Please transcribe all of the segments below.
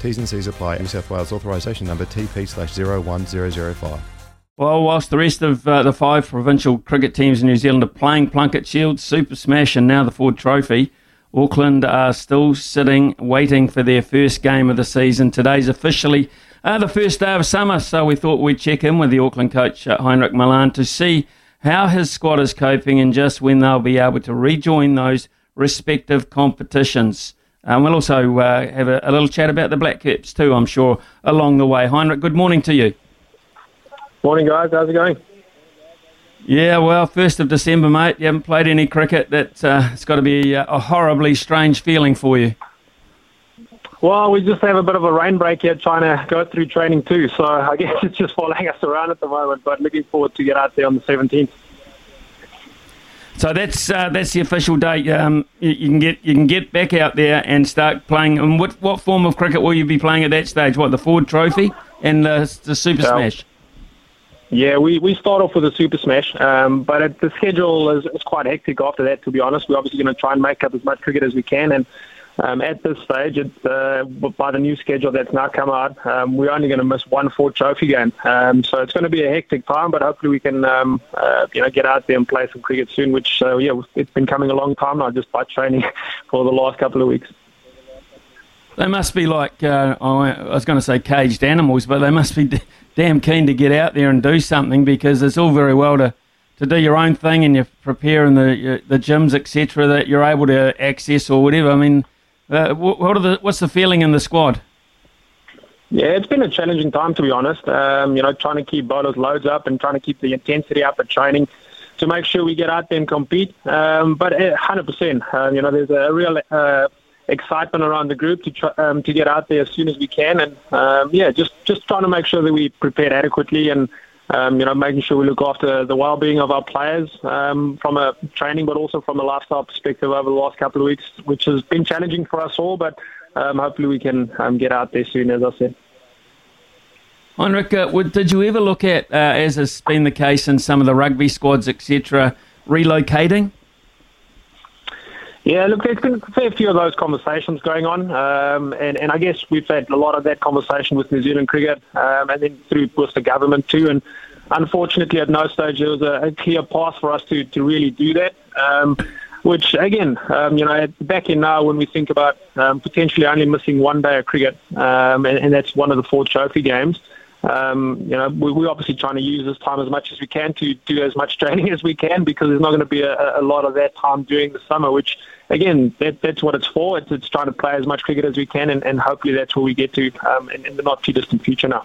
T's and C's apply. New South Wales authorisation number TP slash 01005. Well, whilst the rest of uh, the five provincial cricket teams in New Zealand are playing Plunket Shield, Super Smash, and now the Ford Trophy, Auckland are still sitting, waiting for their first game of the season. Today's officially uh, the first day of summer, so we thought we'd check in with the Auckland coach, uh, Heinrich Malan to see how his squad is coping and just when they'll be able to rejoin those respective competitions. And we'll also uh, have a, a, little chat about the Black Caps too, I'm sure, along the way. Heinrich, good morning to you. Morning, guys. How's it going? Yeah, well, 1st of December, mate. You haven't played any cricket. That, uh, it's got to be a, a horribly strange feeling for you. Well, we just have a bit of a rain break here trying to go through training too. So I guess it's just following us around at the moment, but looking forward to get out there on the 17th. So that's uh, that's the official date. Um, you, you, can get you can get back out there and start playing. And what what form of cricket will you be playing at that stage? What the Ford Trophy and the, the Super. Smash? Yeah, we, we start off with the Super Smash, um, but it, the schedule is, is quite hectic after that. To be honest, we're obviously going to try and make up as much cricket as we can, and um, at this stage, it's, uh, by the new schedule that's now come out, um, we're only going to miss one Ford Trophy game. Um, so it's going to be a hectic time, but hopefully we can, um, uh, you know, get out there and play some cricket soon. Which, uh, yeah, it's been coming a long time now, just by training for the last couple of weeks. They must be like uh, I was going to say caged animals, but they must be d- damn keen to get out there and do something because it's all very well to to do your own thing and you're preparing the the gyms etc. that you're able to access or whatever. I mean uh, what are the, what's the feeling in the squad? Yeah, it's been a challenging time to be honest. Um, you know, trying to keep bowlers loads up and trying to keep the intensity up at training to make sure we get out there and compete. Um, but 100%, uh, you know, there's a real uh, excitement around the group to try, um, to get out there as soon as we can, and um, yeah, just just trying to make sure that we prepared adequately and um, you know, making sure we look after the well-being of our players um, from a training, but also from a lifestyle perspective over the last couple of weeks, which has been challenging for us all. But um, hopefully, we can um, get out there soon, as I said. Heinrich, uh, did you ever look at, uh, as has been the case in some of the rugby squads, etc., relocating? Yeah, look, there's been a fair few of those conversations going on, um, and, and I guess we've had a lot of that conversation with New Zealand cricket, um, and then through with the government too. And unfortunately, at no stage there was a, a clear path for us to, to really do that. Um, which again, um, you know, back in now when we think about um, potentially only missing one day of cricket, um, and, and that's one of the Ford Trophy games. You know, we, we're obviously trying to use this time as much as we can to do as much training as we can because there's not going to be a, a lot of that time during the summer, which again, that, that's what it's for. It's, it's trying to play as much cricket as we can, and, and hopefully that's where we get to um, in, in, the not too distant future now.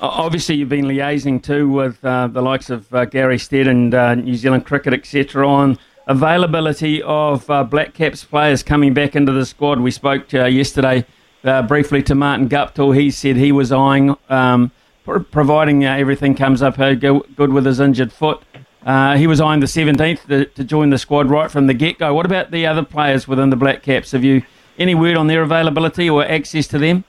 Obviously, you've been liaising too with uh, the likes of uh, Gary Stead and uh, New Zealand Cricket, etc., on availability of uh, Black Caps players coming back into the squad. We spoke uh, yesterday uh, briefly to Martin Guptill. He said he was eyeing, um, pr- providing everything comes up good with his injured foot. Uh, he was eyeing the 17th to, to, join the squad right from the get go. What about the other players within the Black Caps? Have you any word on their availability or access to them?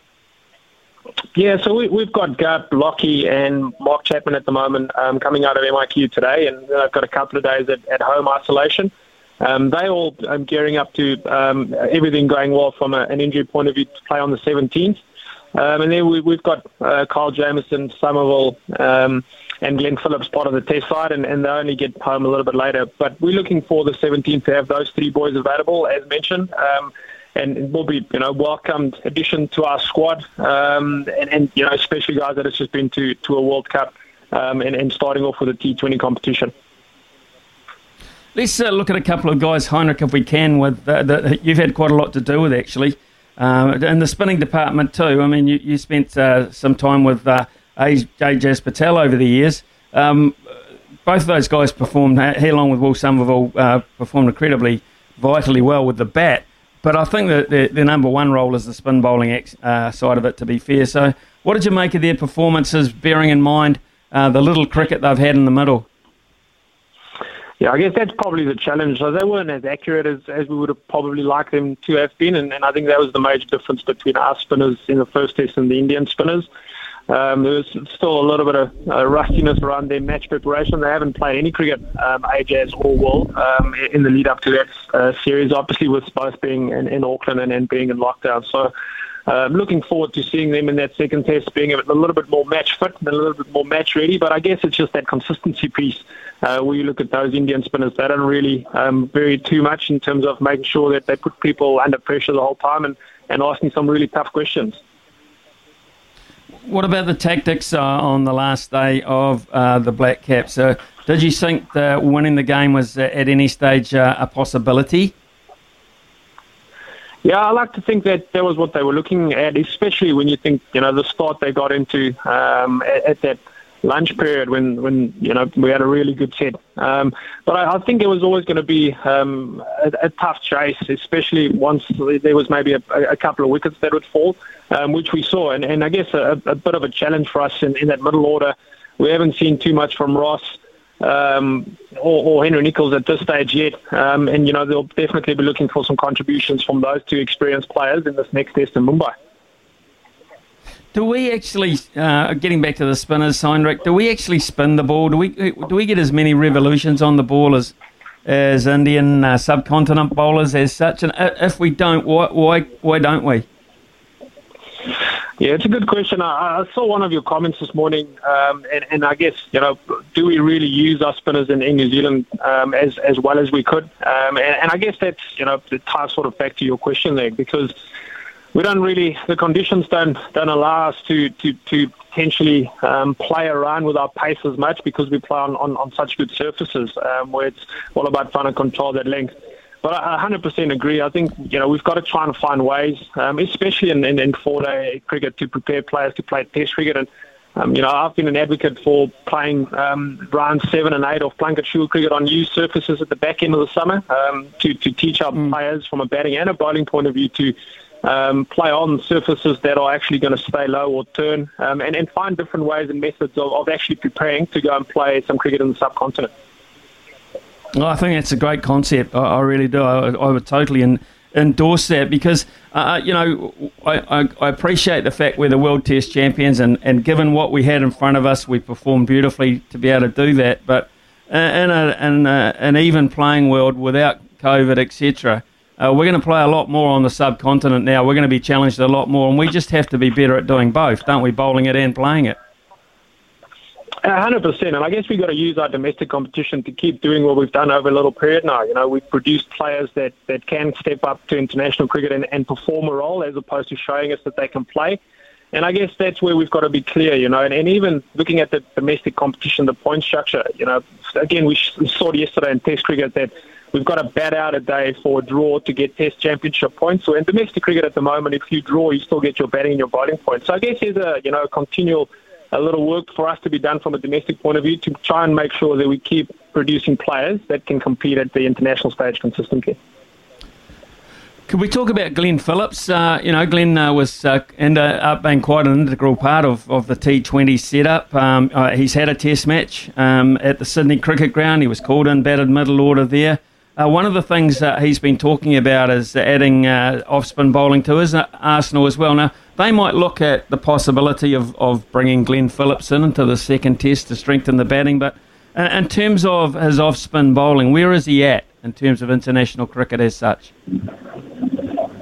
Yeah, so we, have got Gap, Lockie, and Mark Chapman at the moment um, coming out of MIQ today, and I've got a couple of days at, at home isolation. Um, they all um, gearing up to um, everything going well from a, an injury point of view to play on the 17th. Um, and then we, have got uh, Kyle Jamieson, Somerville, um, and Glenn Phillips part of the test side, and, and they only get home a little bit later. But we're looking for the 17th to have those three boys available, as mentioned. Um, and will be, you know, welcomed addition to our squad, um, and, and, you know, especially guys that have just been to, to a World Cup um, and, and starting off with a T20 competition. Let's uh, look at a couple of guys, Heinrich, if we can. With uh, that you've had quite a lot to do with actually, uh, in the spinning department too. I mean, you, you spent uh, some time with uh, Ajaz Patel over the years. Um, both of those guys performed, he along with Will Somerville, uh, performed incredibly vitally well with the bat. But I think that their number one role is the spin bowling ex, uh, side of it, to be fair. So What did you make of their performances, bearing in mind uh, the little cricket they've had in the middle? Yeah, I guess that's probably the challenge. So they weren't as accurate as, as we would have probably liked them to have been, and, and I think that was the major difference between our spinners in the first test and the Indian spinners. Um, still a little bit of uh, rustiness around their match preparation. They haven't played any cricket, um, Ajaz or World, um, in the lead up to that uh, series, obviously with both being in, in Auckland and, and being in lockdown. So um, looking forward to seeing them in that second test being a, little bit more match fit and a little bit more match ready. But I guess it's just that consistency piece uh, where you look at those Indian spinners. They don't really um, vary too much in terms of making sure that they put people under pressure the whole time and, and asking some really tough questions. What about the tactics uh, on the last day of uh, the Black Caps? Uh, did you think that winning the game was uh, at any stage uh, a possibility? Yeah, I like to think that that was what they were looking at, especially when you think, you know, the start they got into um, at, at, that lunch period when, when, you know, we had a really good set. Um, but I, I, think it was always going to be um, a, a, tough chase, especially once there was maybe a, a couple of wickets that would fall, um, which we saw. And, and I guess a, a, bit of a challenge for us in, in that middle order. We haven't seen too much from Ross um, or, or, Henry Nicholls at this stage yet. Um, and, you know, they'll definitely be looking for some contributions from those two experienced players in this next test in Mumbai. Do we actually, uh, getting back to the spinners, Heinrich, do we actually spin the ball? Do we do we get as many revolutions on the ball as as Indian uh, subcontinent bowlers as such? And if we don't, why why, why don't we? Yeah, it's a good question. I, I saw one of your comments this morning, um, and, and, I guess you know, do we really use our spinners in, in New Zealand um, as as well as we could? Um, and, and, I guess that's you know, ties sort of back to your question there because we don't really the conditions don't don't allow us to to to potentially um, play around with our pace as much because we play on on, on such good surfaces um, where it's all about trying to control that length. But I 100% agree. I think you know we've got to try and find ways, um, especially in, in, in four-day cricket, to prepare players to play Test cricket. And um, you know I've been an advocate for playing um, rounds seven and eight of Plunket Shield cricket on new surfaces at the back end of the summer um, to to teach our mm. players from a batting and a bowling point of view to um, play on surfaces that are actually going to stay low or turn, um, and, and find different ways and methods of, of actually preparing to go and play some cricket in the subcontinent. Well, I think that's a great concept. I, I really do. I, I, would totally in, endorse that because, uh, uh, you know, I, I, appreciate the fact we're the World Test champions, and, and given what we had in front of us, we performed beautifully to be able to do that. But uh, in, a, in a, an even playing world without COVID, etc., uh, we're going to play a lot more on the subcontinent now. We're going to be challenged a lot more, and we just have to be better at doing both, don't we? Bowling it and playing it. hundred percent, and I guess we've got to use our domestic competition to keep doing what we've done over a little period now. You know, we've produced players that, that can step up to international cricket and, and perform a role, as opposed to showing us that they can play. And I guess that's where we've got to be clear, you know, and, and even looking at the domestic competition, the point structure, you know, again, we saw yesterday in Test cricket that we've got to bat out a day for a draw to get Test Championship points. So in domestic cricket at the moment, if you draw, you still get your batting and your bowling points. So I guess there's a you know continual a little work for us to be done from a domestic point of view to try and make sure that we keep producing players that can compete at the international stage consistently. Could we talk about Glenn Phillips? Uh, you know, Glenn uh, was uh, ended up being quite an integral part of, of the T20 setup. Um, uh, he's had a test match um, at the Sydney Cricket Ground. He was called in, batted middle order there. Uh, one of the things that he's been talking about is adding uh, off spin bowling to his arsenal as well. Now, they might look at the possibility of, of bringing Glenn Phillips in into the second test to strengthen the batting, but uh, in terms of his off spin bowling, where is he at in terms of international cricket as such?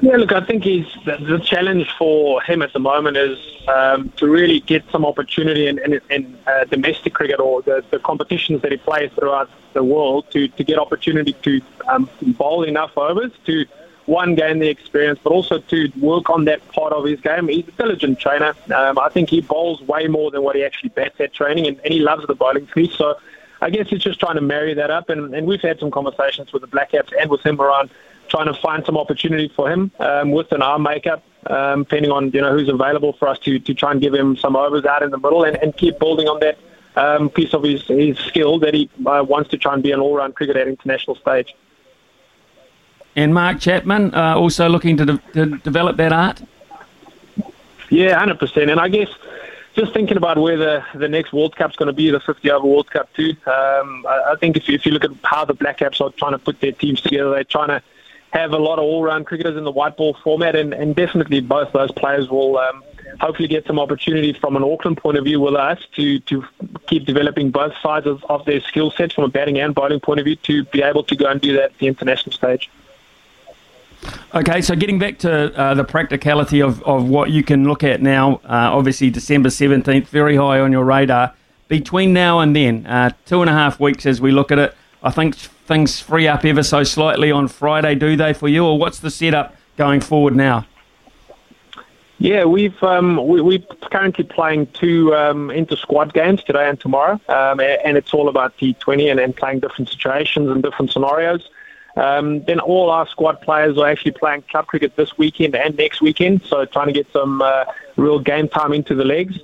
Yeah, look, I think he's the, the challenge for him at the moment is um, to really get some opportunity in, in, in uh, domestic cricket or the, the competitions that he plays throughout the world to, to get opportunity to um, bowl enough overs to one gain the experience, but also to work on that part of his game. He's a diligent trainer. Um, I think he bowls way more than what he actually bats at training, and, and he loves the bowling piece. So I guess he's just trying to marry that up, and, and we've had some conversations with the Black Caps and with him around trying to find some opportunity for him um, with an arm makeup, um, depending on you know who's available for us to, to try and give him some overs out in the middle and, and keep building on that um, piece of his, his skill that he uh, wants to try and be an all-round cricketer at international stage. And Mark Chapman uh, also looking to, de- to develop that art. Yeah, hundred percent. And I guess just thinking about where the, the next World Cup's going to be, the 50 over World Cup too. Um, I, I think if you, if you look at how the Black Caps are trying to put their teams together, they're trying to have a lot of all-round cricketers in the white ball format, and, and definitely both those players will um, hopefully get some opportunity from an Auckland point of view with us to, to keep developing both sides of, of their skill sets from a batting and bowling point of view to be able to go and do that at the international stage. Okay, so getting back to uh, the practicality of, of what you can look at now, uh, obviously December 17th, very high on your radar. Between now and then, uh, two and a half weeks as we look at it, I think things free up ever so slightly on Friday, do they, for you? Or what's the setup going forward now? Yeah, we've um, we, we're currently playing two um, inter squad games today and tomorrow, um, and it's all about T20 and, and playing different situations and different scenarios. Um, then all our squad players are actually playing club cricket this weekend and next weekend, so trying to get some uh, real game time into the legs.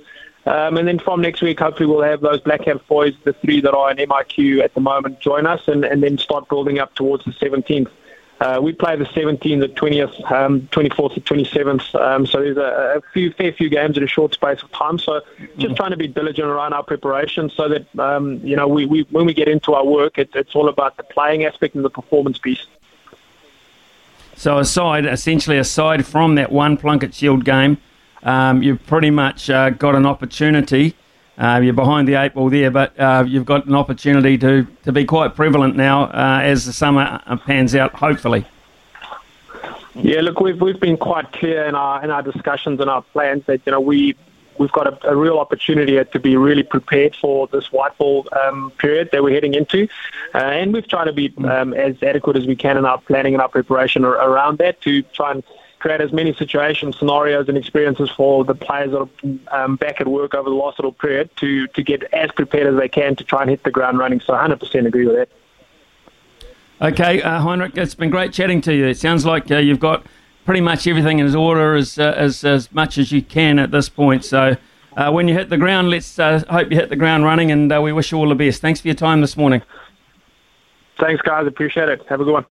Um, and then from next week, hopefully we'll have those Black Caps boys, the three that are in MIQ at the moment, join us and, and then start building up towards the 17th. Uh, we play the 17th, the 20th, um, 24th, the 27th. Um, so there's a, a, few, fair few games in a short space of time. So just trying to be diligent around our preparation, so that um, you know we, we when we get into our work, it, it's all about the playing aspect and the performance piece. So aside, essentially aside from that one Plunket Shield game, um, you've pretty much uh, got an opportunity uh, you're behind the eight ball there, but uh, you've got an opportunity to, to be quite prevalent now uh, as the summer uh, pans out, hopefully. Yeah, look, we've we've been quite clear in our in our discussions and our plans that you know we we've got a, a real opportunity to be really prepared for this white ball um, period that we're heading into, uh, and we've tried to be um, as adequate as we can in our planning and our preparation around that to try and create as many situations, scenarios, and experiences for the players that are um, back at work over the last little period to, to get as prepared as they can to try and hit the ground running. So 100% agree with that. Okay, uh, Heinrich, it's been great chatting to you. It sounds like uh, you've got pretty much everything in order as, uh, as, as much as you can at this point. So uh, when you hit the ground, let's uh, hope you hit the ground running, and uh, we wish you all the best. Thanks for your time this morning. Thanks, guys. Appreciate it. Have a good one.